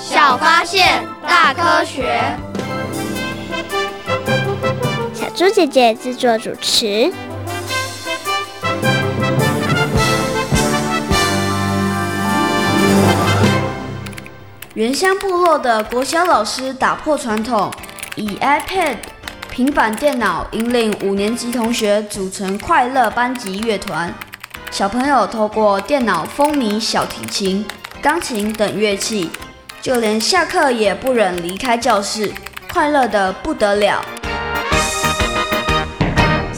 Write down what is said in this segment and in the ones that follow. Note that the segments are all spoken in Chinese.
小发现，大科学。小猪姐姐制作主持。原乡部落的国小老师打破传统。以 iPad、平板电脑引领五年级同学组成快乐班级乐团。小朋友透过电脑风靡小提琴、钢琴等乐器，就连下课也不忍离开教室，快乐的不得了。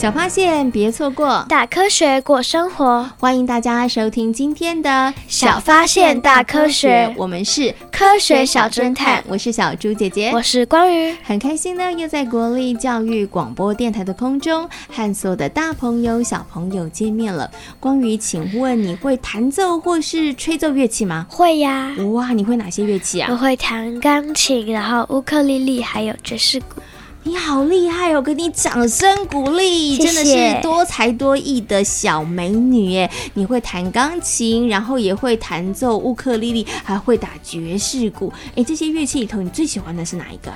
小发现，别错过；大科学，过生活。欢迎大家收听今天的《小发现大科学》，我们是科学小侦探。我是小猪姐姐，我是光宇。很开心呢，又在国立教育广播电台的空中和所有的大朋友、小朋友见面了。光宇，请问你会弹奏或是吹奏乐器吗？会呀。哇，你会哪些乐器啊？我会弹钢琴，然后乌克丽丽，还有爵士鼓。你好厉害哦！给你掌声鼓励，谢谢，真的是多才多艺的小美女耶！你会弹钢琴，然后也会弹奏乌克丽丽，还会打爵士鼓。哎，这些乐器里头，你最喜欢的是哪一个？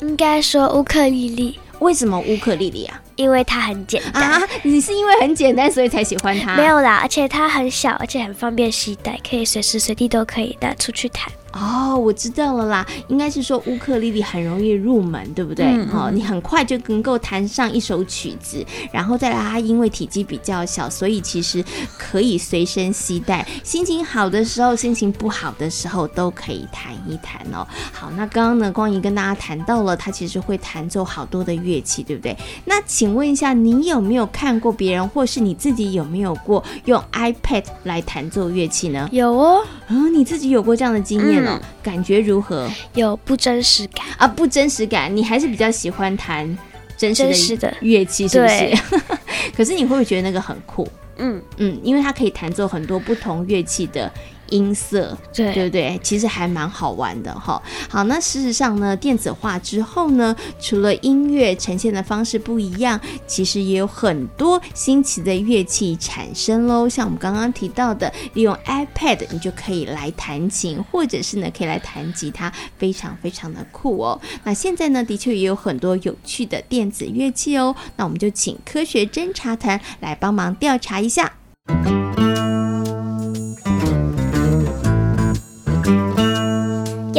应该说乌克丽丽。为什么乌克丽丽啊？因为它很简单啊！你是因为很简单所以才喜欢它？没有啦，而且它很小，而且很方便携带，可以随时随地都可以带出去弹。哦，我知道了啦，应该是说乌克丽丽很容易入门，对不对？哦，你很快就能够弹上一首曲子，然后再来它因为体积比较小，所以其实可以随身携带，心情好的时候，心情不好的时候都可以弹一弹哦。好，那刚刚呢，光怡跟大家谈到了，他其实会弹奏好多的乐器，对不对？那请问一下，你有没有看过别人，或是你自己有没有过用 iPad 来弹奏乐器呢？有哦，嗯，你自己有过这样的经验？嗯，感觉如何？有不真实感啊，不真实感。你还是比较喜欢弹真实的乐器，是不是？可是你会不会觉得那个很酷？嗯嗯，因为它可以弹奏很多不同乐器的。音色，对对不对？其实还蛮好玩的哈。好，那事实上呢，电子化之后呢，除了音乐呈现的方式不一样，其实也有很多新奇的乐器产生喽。像我们刚刚提到的，利用 iPad，你就可以来弹琴，或者是呢，可以来弹吉他，非常非常的酷哦。那现在呢，的确也有很多有趣的电子乐器哦。那我们就请科学侦查团来帮忙调查一下。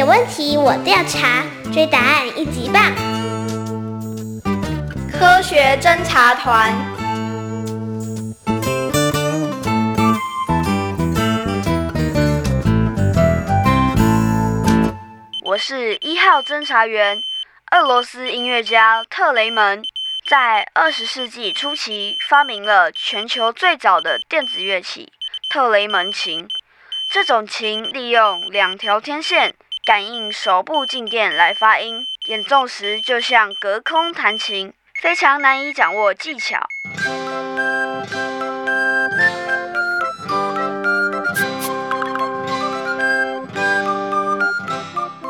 问题我调查，追答案一级棒！科学侦查团，我是一号侦查员。俄罗斯音乐家特雷门在二十世纪初期发明了全球最早的电子乐器——特雷门琴。这种琴利用两条天线。感应手部静电来发音，演奏时就像隔空弹琴，非常难以掌握技巧。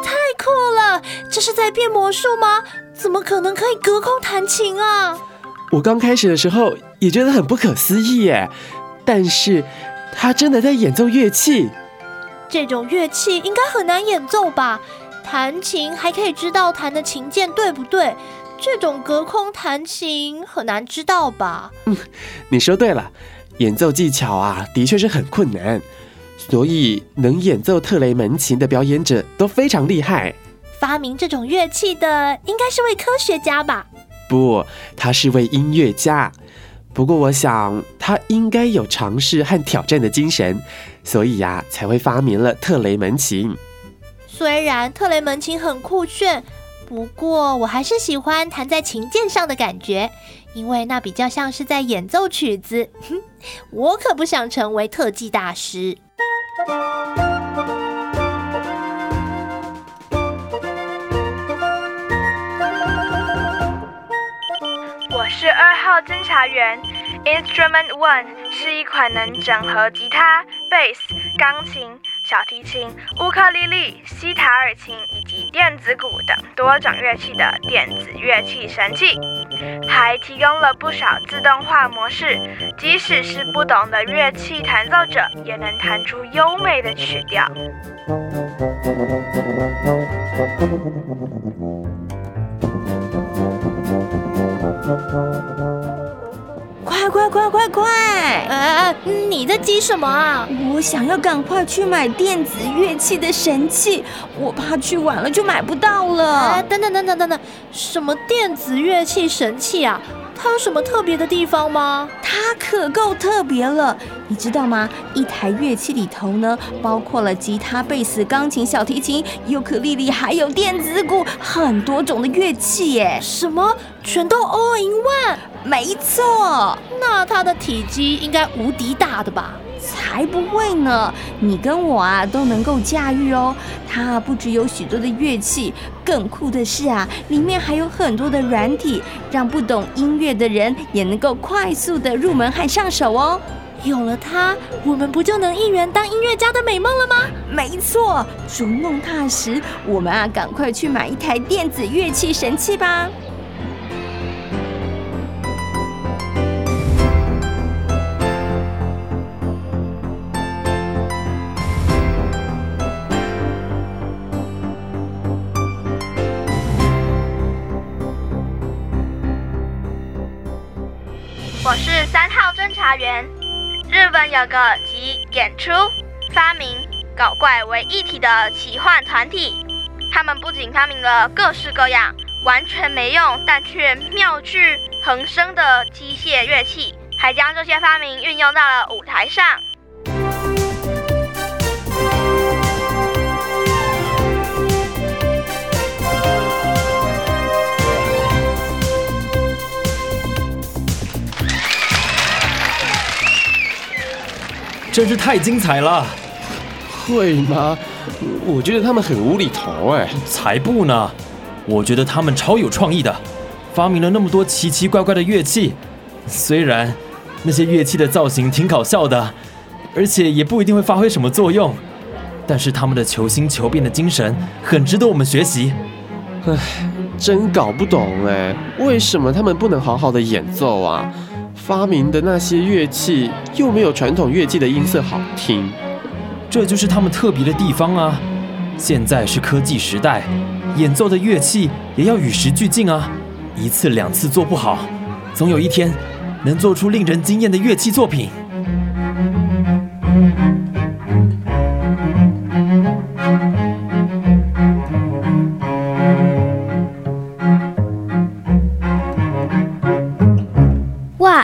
太酷了！这是在变魔术吗？怎么可能可以隔空弹琴啊？我刚开始的时候也觉得很不可思议耶，但是他真的在演奏乐器。这种乐器应该很难演奏吧？弹琴还可以知道弹的琴键对不对？这种隔空弹琴很难知道吧？嗯，你说对了，演奏技巧啊，的确是很困难，所以能演奏特雷门琴的表演者都非常厉害。发明这种乐器的应该是位科学家吧？不，他是位音乐家。不过，我想他应该有尝试和挑战的精神，所以呀，才会发明了特雷门琴。虽然特雷门琴很酷炫，不过我还是喜欢弹在琴键上的感觉，因为那比较像是在演奏曲子。我可不想成为特技大师。侦查员。Instrument One 是一款能整合吉他、贝斯、钢琴、小提琴、乌克丽丽、西塔尔琴以及电子鼓等多种乐器的电子乐器神器，还提供了不少自动化模式，即使是不懂的乐器弹奏者也能弹出优美的曲调。快快快快！快！哎，你在急什么啊？我想要赶快去买电子乐器的神器，我怕去晚了就买不到了。哎，等等等等等等，什么电子乐器神器啊？它有什么特别的地方吗？它可够特别了，你知道吗？一台乐器里头呢，包括了吉他、贝斯、钢琴、小提琴、尤克里里，还有电子鼓，很多种的乐器耶。什么？全都 all in one？没错。那它的体积应该无敌大的吧？才不会呢！你跟我啊都能够驾驭哦。它不只有许多的乐器，更酷的是啊，里面还有很多的软体，让不懂音乐的人也能够快速的入门和上手哦。有了它，我们不就能一圆当音乐家的美梦了吗？没错，逐梦踏实，我们啊赶快去买一台电子乐器神器吧。我是三号侦查员。日本有个集演出、发明、搞怪为一体的奇幻团体，他们不仅发明了各式各样完全没用但却妙趣横生的机械乐器，还将这些发明运用到了舞台上。真是太精彩了，会吗？我觉得他们很无厘头哎，才不呢！我觉得他们超有创意的，发明了那么多奇奇怪怪的乐器。虽然那些乐器的造型挺搞笑的，而且也不一定会发挥什么作用，但是他们的求新求变的精神很值得我们学习。唉，真搞不懂哎，为什么他们不能好好的演奏啊？发明的那些乐器又没有传统乐器的音色好听，这就是他们特别的地方啊！现在是科技时代，演奏的乐器也要与时俱进啊！一次两次做不好，总有一天能做出令人惊艳的乐器作品。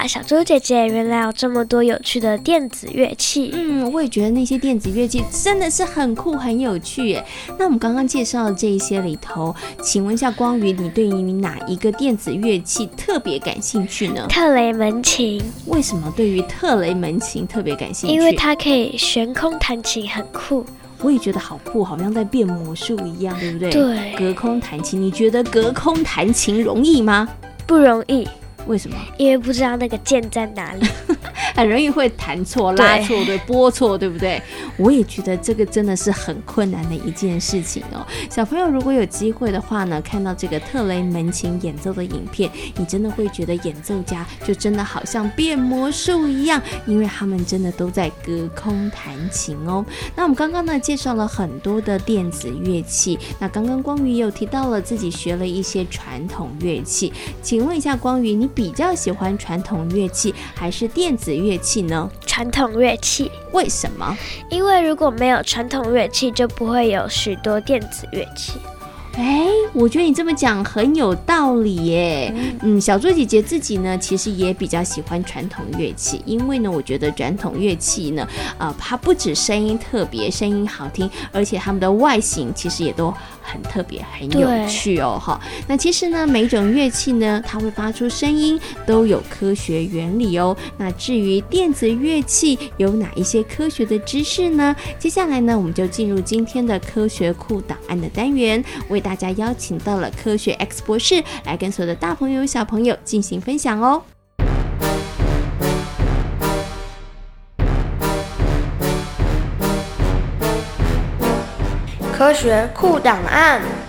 小猪姐姐，原来有这么多有趣的电子乐器。嗯，我也觉得那些电子乐器真的是很酷、很有趣耶。那我们刚刚介绍的这一些里头，请问一下光宇，你对于你哪一个电子乐器特别感兴趣呢？特雷门琴。为什么对于特雷门琴特别感兴趣？因为它可以悬空弹琴，很酷。我也觉得好酷，好像在变魔术一样，对不对？对。隔空弹琴，你觉得隔空弹琴容易吗？不容易。为什么？因为不知道那个键在哪里，很容易会弹错、拉错、对，拨错，对不对？我也觉得这个真的是很困难的一件事情哦。小朋友如果有机会的话呢，看到这个特雷门琴演奏的影片，你真的会觉得演奏家就真的好像变魔术一样，因为他们真的都在隔空弹琴哦。那我们刚刚呢介绍了很多的电子乐器，那刚刚光宇也有提到了自己学了一些传统乐器，请问一下光宇，你比较喜欢传统乐器还是电子乐器呢？传统乐器。为什么？因为如果没有传统乐器，就不会有许多电子乐器。哎，我觉得你这么讲很有道理耶。嗯，嗯，小猪姐姐自己呢，其实也比较喜欢传统乐器，因为呢，我觉得传统乐器呢，呃，它不止声音特别，声音好听，而且它们的外形其实也都很特别，很有趣哦。哈，那其实呢，每种乐器呢，它会发出声音都有科学原理哦。那至于电子乐器有哪一些科学的知识呢？接下来呢，我们就进入今天的科学库档案的单元，为大家邀请到了科学 x 博士来跟所有的大朋友小朋友进行分享哦。科学酷档案。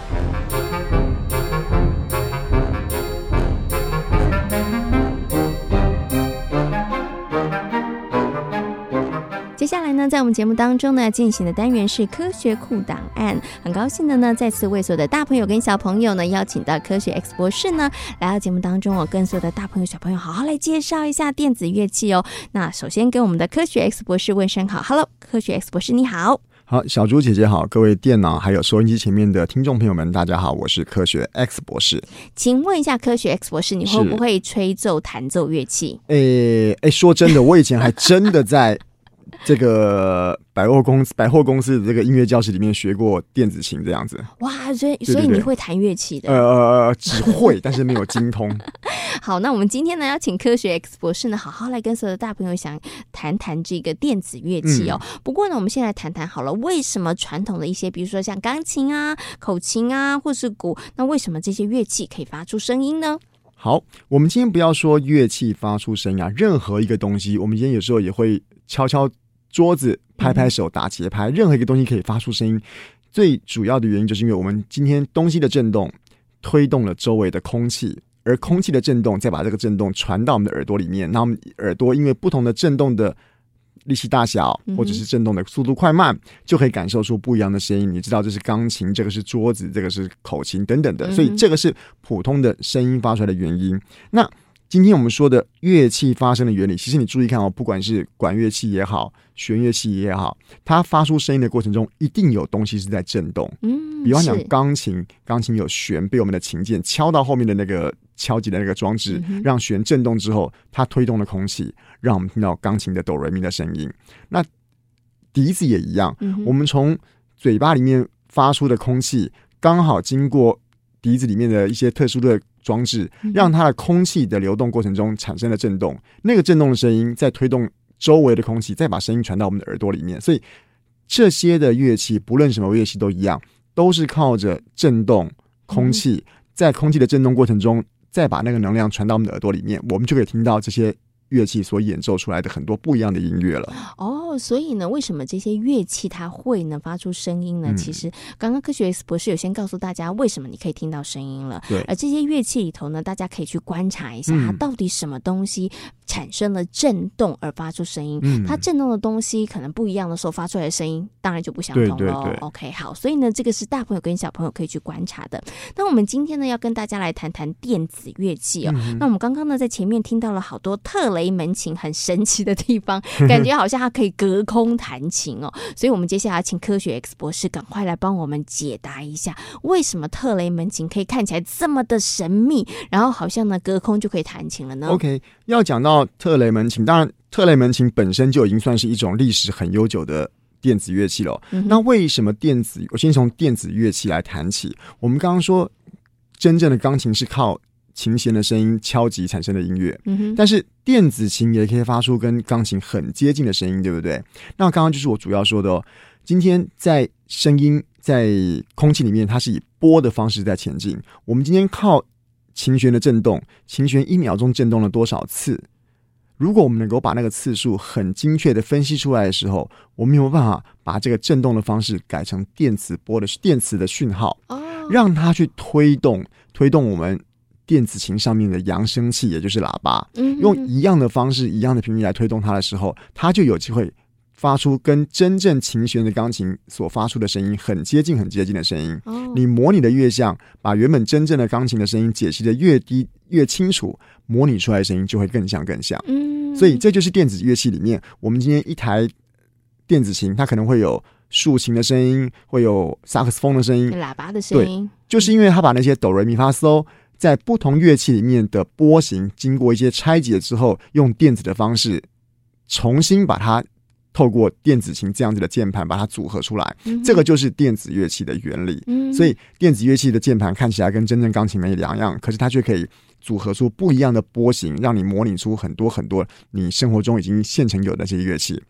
接下来呢，在我们节目当中呢，进行的单元是科学库档案。很高兴的呢，再次为所有的大朋友跟小朋友呢，邀请到科学 X 博士呢，来到节目当中，我跟所有的大朋友小朋友好好来介绍一下电子乐器哦。那首先跟我们的科学 X 博士问声好，Hello，科学 X 博士你好。好，小猪姐姐好，各位电脑还有收音机前面的听众朋友们，大家好，我是科学 X 博士。请问一下，科学 X 博士，你会不会吹奏弹奏乐器？诶诶，说真的，我以前还真的在。这个百货公司百货公司的这个音乐教室里面学过电子琴这样子，哇，所以所以你会弹乐器的？呃呃呃，只会，但是没有精通。好，那我们今天呢要请科学 X 博士呢好好来跟所有的大朋友想谈谈这个电子乐器哦。嗯、不过呢，我们先来谈谈好了，为什么传统的一些，比如说像钢琴啊、口琴啊，或是鼓，那为什么这些乐器可以发出声音呢？好，我们今天不要说乐器发出声音啊，任何一个东西，我们今天有时候也会。敲敲桌子，拍拍手，打节拍，任何一个东西可以发出声音。最主要的原因就是因为我们今天东西的震动推动了周围的空气，而空气的震动再把这个震动传到我们的耳朵里面。那我们耳朵因为不同的震动的力气大小，或者是震动的速度快慢，就可以感受出不一样的声音。你知道这是钢琴，这个是桌子，这个是口琴等等的，所以这个是普通的声音发出来的原因。那今天我们说的乐器发声的原理，其实你注意看哦，不管是管乐器也好，弦乐器也好，它发出声音的过程中，一定有东西是在震动。嗯，比方讲钢琴，钢琴有弦被我们的琴键敲到后面的那个敲击的那个装置，让弦震动之后，它推动了空气，让我们听到钢琴的哆来咪的声音。那笛子也一样，我们从嘴巴里面发出的空气，刚好经过笛子里面的一些特殊的。装置让它的空气的流动过程中产生了震动，那个震动的声音再推动周围的空气，再把声音传到我们的耳朵里面。所以这些的乐器，不论什么乐器都一样，都是靠着震动空气，在空气的震动过程中，再把那个能量传到我们的耳朵里面，我们就可以听到这些。乐器所演奏出来的很多不一样的音乐了哦，所以呢，为什么这些乐器它会呢发出声音呢？嗯、其实刚刚科学 X 博士有先告诉大家为什么你可以听到声音了。对，而这些乐器里头呢，大家可以去观察一下，它到底什么东西产生了震动而发出声音。嗯，它震动的东西可能不一样的时候发出来的声音，当然就不相同了。OK，好，所以呢，这个是大朋友跟小朋友可以去观察的。那我们今天呢，要跟大家来谈谈电子乐器哦。嗯、那我们刚刚呢，在前面听到了好多特雷门琴很神奇的地方，感觉好像它可以隔空弹琴哦。所以，我们接下来请科学 X 博士赶快来帮我们解答一下，为什么特雷门琴可以看起来这么的神秘，然后好像呢隔空就可以弹琴了呢？OK，要讲到特雷门琴，当然特雷门琴本身就已经算是一种历史很悠久的电子乐器了。嗯、那为什么电子？我先从电子乐器来谈起。我们刚刚说，真正的钢琴是靠。琴弦的声音敲击产生的音乐，嗯哼，但是电子琴也可以发出跟钢琴很接近的声音，对不对？那刚刚就是我主要说的哦。今天在声音在空气里面，它是以波的方式在前进。我们今天靠琴弦的震动，琴弦一秒钟震动了多少次？如果我们能够把那个次数很精确的分析出来的时候，我们有没有办法把这个震动的方式改成电磁波的电磁的讯号，让它去推动推动我们。电子琴上面的扬声器，也就是喇叭，用一样的方式、一样的频率来推动它的时候，它就有机会发出跟真正琴弦的钢琴所发出的声音很接近、很接近的声音。你模拟的越像，把原本真正的钢琴的声音解析的越低、越清楚，模拟出来的声音就会更像、更像。所以这就是电子乐器里面，我们今天一台电子琴，它可能会有竖琴的声音，会有萨克斯风的声音、喇叭的声音，就是因为它把那些哆来咪发嗦。在不同乐器里面的波形经过一些拆解之后，用电子的方式重新把它透过电子琴这样子的键盘把它组合出来，嗯、这个就是电子乐器的原理。嗯、所以电子乐器的键盘看起来跟真正钢琴没两样，可是它却可以组合出不一样的波形，让你模拟出很多很多你生活中已经现成有的这些乐器。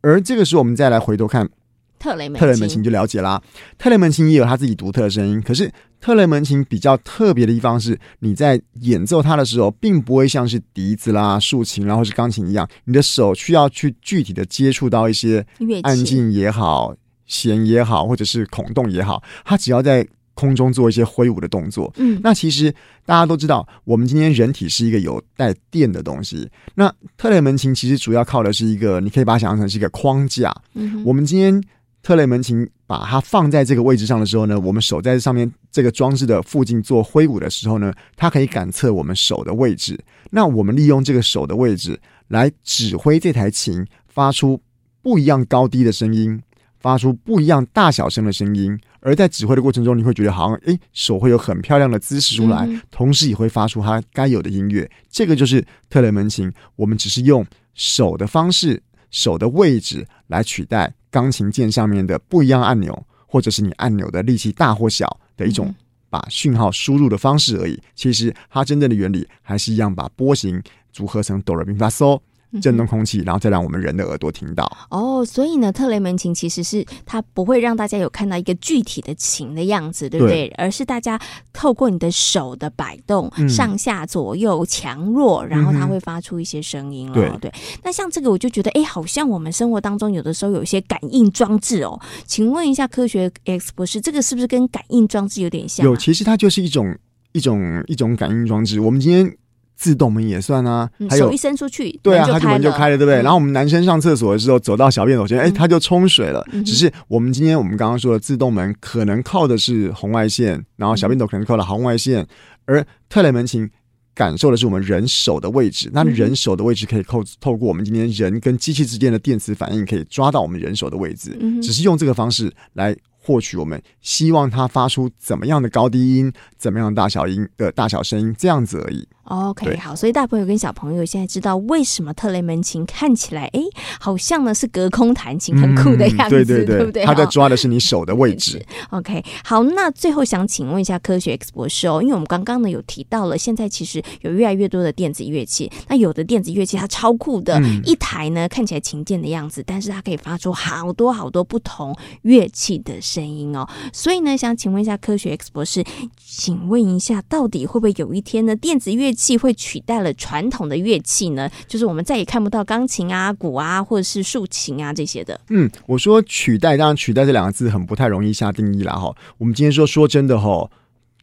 而这个时候，我们再来回头看。特雷门特雷门琴就了解啦，特雷门琴也有它自己独特的声音。可是特雷门琴比较特别的地方是，你在演奏它的时候，并不会像是笛子啦、竖琴啦或是钢琴一样，你的手需要去具体的接触到一些按键也好、弦也好，或者是孔洞也好，它只要在空中做一些挥舞的动作，嗯，那其实大家都知道，我们今天人体是一个有带电的东西。那特雷门琴其实主要靠的是一个，你可以把它想象成是一个框架。嗯，我们今天特雷门琴把它放在这个位置上的时候呢，我们手在上面这个装置的附近做挥舞的时候呢，它可以感测我们手的位置。那我们利用这个手的位置来指挥这台琴发出不一样高低的声音，发出不一样大小声的声音。而在指挥的过程中，你会觉得好像诶，手会有很漂亮的姿势出来，嗯、同时也会发出它该有的音乐。这个就是特雷门琴。我们只是用手的方式、手的位置来取代钢琴键上面的不一样按钮，或者是你按钮的力气大或小的一种把讯号输入的方式而已。其实它真正的原理还是一样，把波形组合成哆来咪发嗦。震动空气，然后再让我们人的耳朵听到。哦，所以呢，特雷门琴其实是它不会让大家有看到一个具体的琴的样子，对不对？对，而是大家透过你的手的摆动，嗯、上下左右强弱，然后它会发出一些声音了。对，对，那像这个，我就觉得，哎，好像我们生活当中有的时候有一些感应装置哦。请问一下，科学 X 博士，这个是不是跟感应装置有点像啊？有，其实它就是一种一种一种感应装置。我们今天。自动门也算啊，还有手一伸出去，对啊，它就门就开了，对不对？嗯、然后我们男生上厕所的时候，走到小便斗前，哎、嗯，它就冲水了。嗯、只是我们今天我们刚刚说的自动门，可能靠的是红外线，然后小便斗可能靠了红外线，嗯、而特雷门琴感受的是我们人手的位置。那人手的位置可以透透过我们今天人跟机器之间的电磁反应，可以抓到我们人手的位置。嗯、只是用这个方式来。获取我们希望它发出怎么样的高低音，怎么样的大小音的大小声音，这样子而已。OK，好，所以大朋友跟小朋友现在知道为什么特雷门琴看起来哎，好像呢是隔空弹琴，很酷的样子，嗯、对对对，对不对？他在抓的是你手的位置。OK，好，那最后想请问一下科学 X 博士哦，因为我们刚刚呢有提到了，现在其实有越来越多的电子乐器，那有的电子乐器它超酷的，嗯、一台呢看起来琴键的样子，但是它可以发出好多好多不同乐器的声音哦。所以呢，想请问一下科学 X 博士，请问一下，到底会不会有一天呢，电子乐器会取代了传统的乐器呢？就是我们再也看不到钢琴啊、鼓啊，或者是竖琴啊这些的。嗯，我说取代，当然取代这两个字很不太容易下定义了哈。我们今天说说真的哈，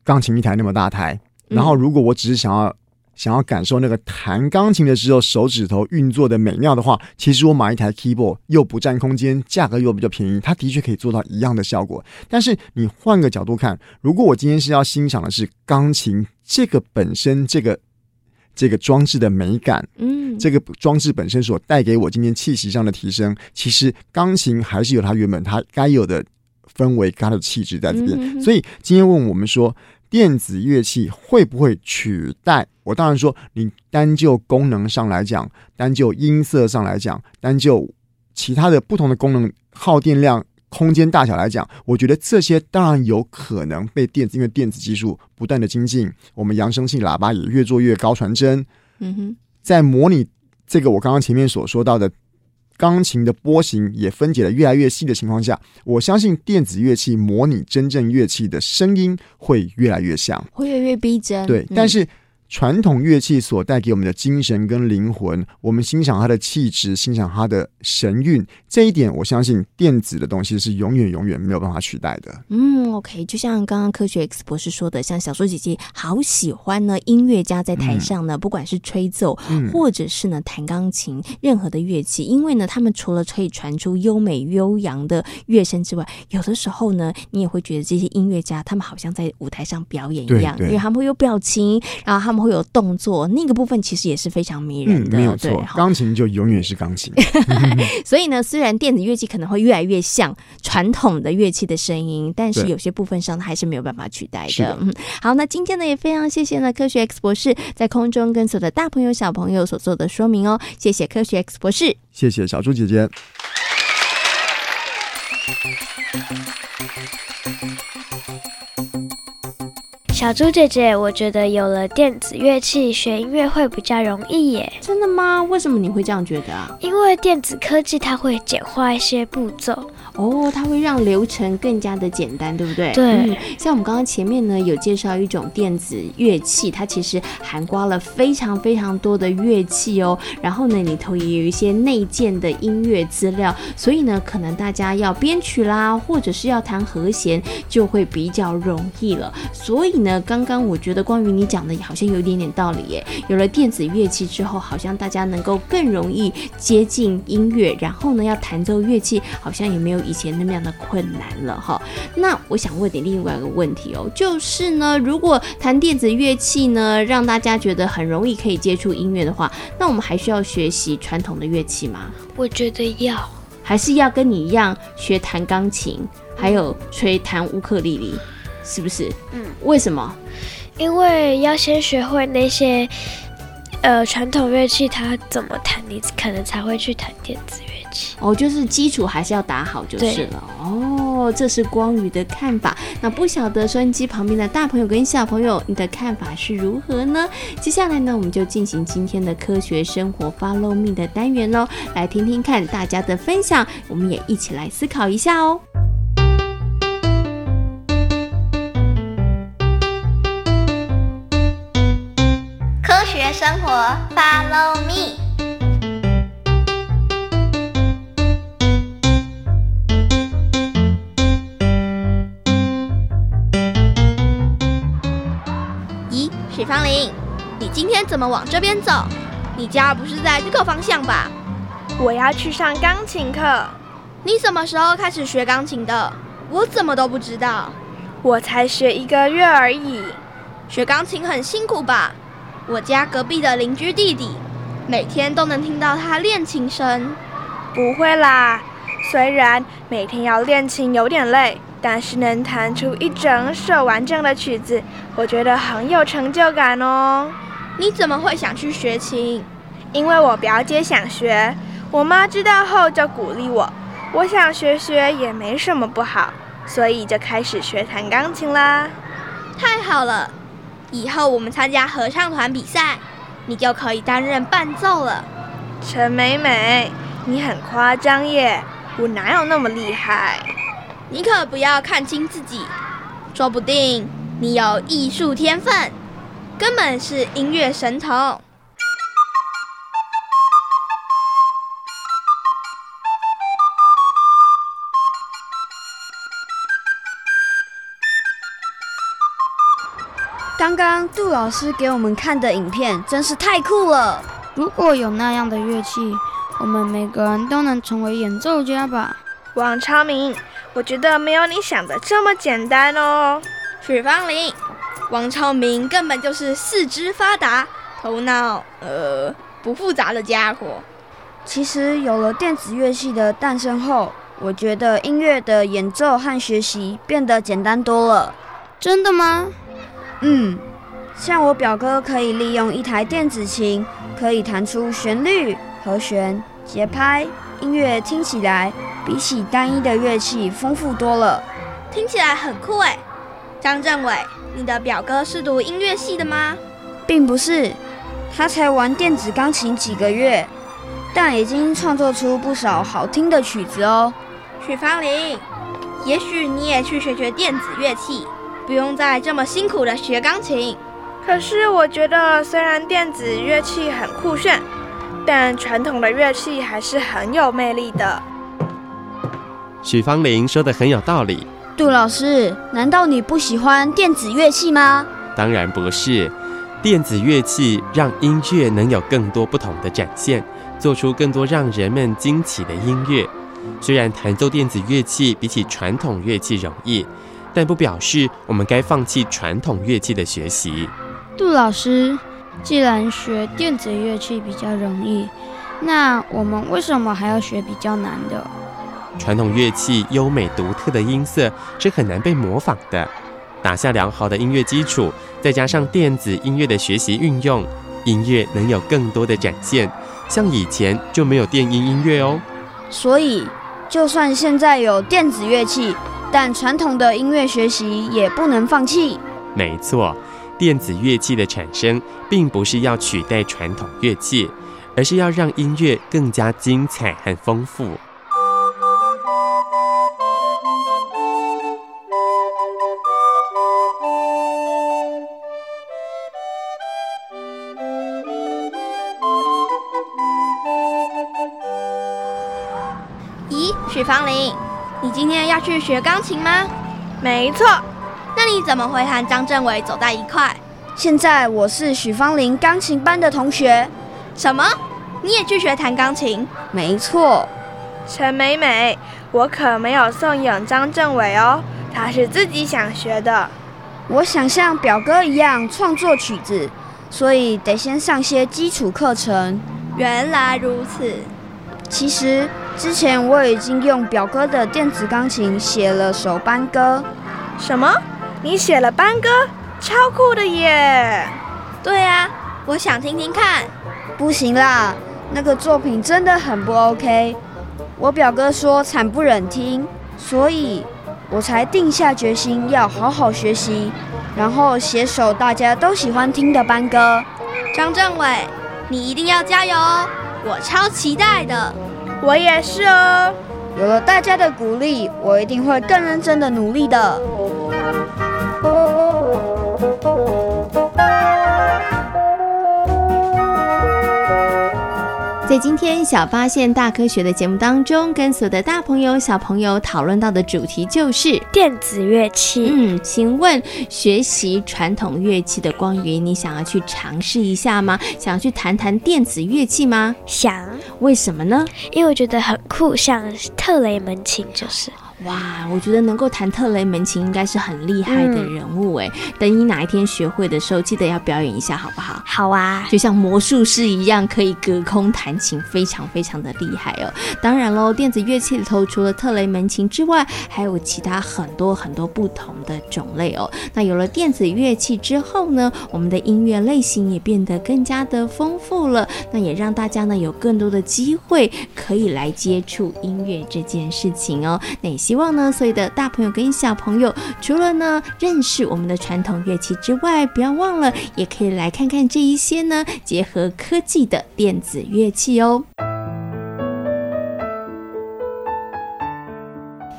钢琴一台那么大台，然后如果我只是想要。想要感受那个弹钢琴的时候手指头运作的美妙的话，其实我买一台 keyboard 又不占空间，价格又比较便宜，它的确可以做到一样的效果。但是你换个角度看，如果我今天是要欣赏的是钢琴这个本身这个这个装置的美感，嗯，这个装置本身所带给我今天气息上的提升，其实钢琴还是有它原本它该有的氛围、它的气质在这边。嗯、所以今天问我们说。电子乐器会不会取代？我当然说，你单就功能上来讲，单就音色上来讲，单就其他的不同的功能、耗电量、空间大小来讲，我觉得这些当然有可能被电子，因为电子技术不断的精进，我们扬声器喇叭也越做越高传真。嗯哼，在模拟这个我刚刚前面所说到的。钢琴的波形也分解的越来越细的情况下，我相信电子乐器模拟真正乐器的声音会越来越像，会越来越逼真。对，但是。嗯传统乐器所带给我们的精神跟灵魂，我们欣赏它的气质，欣赏它的神韵，这一点我相信电子的东西是永远永远没有办法取代的。嗯，OK，就像刚刚科学 X 博士说的，像小说姐姐好喜欢呢，音乐家在台上呢，嗯、不管是吹奏，嗯、或者是呢弹钢琴，任何的乐器，因为呢，他们除了可以传出优美悠扬的乐声之外，有的时候呢，你也会觉得这些音乐家他们好像在舞台上表演一样，因为他们会有表情，然后他们。会有动作，那个部分其实也是非常迷人的。嗯、没有错，钢琴就永远是钢琴。所以呢，虽然电子乐器可能会越来越像传统的乐器的声音，但是有些部分上它还是没有办法取代的。嗯，好，那今天呢也非常谢谢呢科学 X 博士在空中跟所有的大朋友小朋友所做的说明哦，谢谢科学 X 博士，谢谢小猪姐姐。小猪姐姐，我觉得有了电子乐器，学音乐会比较容易耶。真的吗？为什么你会这样觉得啊？因为电子科技它会简化一些步骤。哦，它会让流程更加的简单，对不对？对。嗯，像我们刚刚前面呢有介绍一种电子乐器，它其实含刮了非常非常多的乐器哦。然后呢，里头也有一些内建的音乐资料，所以呢，可能大家要编曲啦，或者是要弹和弦，就会比较容易了。所以呢，刚刚我觉得关于你讲的，好像有一点点道理耶。有了电子乐器之后，好像大家能够更容易接近音乐，然后呢，要弹奏乐器，好像也没有以前那么样的困难了哈。那我想问你另外一个问题哦，就是呢，如果弹电子乐器呢，让大家觉得很容易可以接触音乐的话，那我们还需要学习传统的乐器吗？我觉得要，还是要跟你一样学弹钢琴，还有吹弹乌克丽丽，是不是？嗯，为什么？因为要先学会那些。呃，传统乐器它怎么弹，你可能才会去弹电子乐器。哦，就是基础还是要打好就是了。哦，这是光宇的看法。那不晓得收音机旁边的大朋友跟小朋友，你的看法是如何呢？接下来呢，我们就进行今天的科学生活 Follow Me 的单元喽，来听听看大家的分享，我们也一起来思考一下哦。科学生活，Follow me。许芳玲，你今天怎么往这边走？你家不是在这个方向吧？我要去上钢琴课。你什么时候开始学钢琴的？我怎么都不知道。我才学一个月而已。学钢琴很辛苦吧？我家隔壁的邻居弟弟，每天都能听到他练琴声。不会啦，虽然每天要练琴有点累，但是能弹出一整首完整的曲子，我觉得很有成就感哦。你怎么会想去学琴？因为我表姐想学，我妈知道后就鼓励我。我想学学也没什么不好，所以就开始学弹钢琴啦。太好了！以后我们参加合唱团比赛，你就可以担任伴奏了。陈美美，你很夸张耶！我哪有那么厉害？你可不要看轻自己，说不定你有艺术天分，根本是音乐神童。刚刚杜老师给我们看的影片真是太酷了！如果有那样的乐器，我们每个人都能成为演奏家吧？王超明，我觉得没有你想的这么简单哦。许芳林，王超明根本就是四肢发达、头脑呃不复杂的家伙。其实有了电子乐器的诞生后，我觉得音乐的演奏和学习变得简单多了。真的吗？嗯，像我表哥可以利用一台电子琴，可以弹出旋律、和弦、节拍，音乐听起来比起单一的乐器丰富多了。听起来很酷哎。张政伟，你的表哥是读音乐系的吗？并不是，他才玩电子钢琴几个月，但已经创作出不少好听的曲子哦。许芳玲，也许你也去学学电子乐器。不用再这么辛苦的学钢琴。可是我觉得，虽然电子乐器很酷炫，但传统的乐器还是很有魅力的。许芳玲说的很有道理。杜老师，难道你不喜欢电子乐器吗？当然不是，电子乐器让音乐能有更多不同的展现，做出更多让人们惊奇的音乐。虽然弹奏电子乐器比起传统乐器容易。但不表示我们该放弃传统乐器的学习。杜老师，既然学电子乐器比较容易，那我们为什么还要学比较难的？传统乐器优美独特的音色是很难被模仿的。打下良好的音乐基础，再加上电子音乐的学习运用，音乐能有更多的展现。像以前就没有电音音乐哦。所以，就算现在有电子乐器。但传统的音乐学习也不能放弃。没错，电子乐器的产生并不是要取代传统乐器，而是要让音乐更加精彩和丰富。许芳玲，你今天要去学钢琴吗？没错。那你怎么会和张政委走在一块？现在我是许芳玲钢琴班的同学。什么？你也去学弹钢琴？没错。陈美美，我可没有怂恿张政委哦，他是自己想学的。我想像表哥一样创作曲子，所以得先上些基础课程。原来如此。其实之前我已经用表哥的电子钢琴写了首班歌。什么？你写了班歌？超酷的耶！对啊，我想听听看。不行啦，那个作品真的很不 OK。我表哥说惨不忍听，所以我才定下决心要好好学习，然后写首大家都喜欢听的班歌。张政伟，你一定要加油哦！我超期待的。我也是哦。有了大家的鼓励，我一定会更认真的努力的。在今天小发现大科学的节目当中，跟所有的大朋友、小朋友讨论到的主题就是电子乐器。嗯，请问学习传统乐器的光云，你想要去尝试一下吗？想要去谈谈电子乐器吗？想。为什么呢？因为我觉得很酷，像特雷门琴就是。哇，我觉得能够弹特雷门琴应该是很厉害的人物哎。嗯、等你哪一天学会的时候，记得要表演一下，好不好？好啊，就像魔术师一样，可以隔空弹琴，非常非常的厉害哦。当然喽，电子乐器里头除了特雷门琴之外，还有其他很多很多不同的种类哦。那有了电子乐器之后呢，我们的音乐类型也变得更加的丰富了。那也让大家呢有更多的机会可以来接触音乐这件事情哦。那也希希望呢，所有的大朋友跟小朋友，除了呢认识我们的传统乐器之外，不要忘了，也可以来看看这一些呢结合科技的电子乐器哦。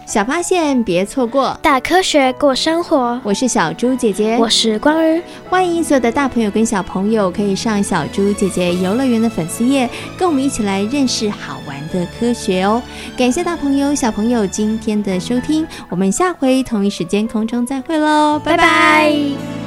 小发现，别错过大科学过生活。我是小猪姐姐，我是光儿。欢迎所有的大朋友跟小朋友可以上小猪姐姐游乐园的粉丝页，跟我们一起来认识好玩的科学哦。感谢大朋友小朋友今天的收听，我们下回同一时间空中再会喽，拜拜。拜拜。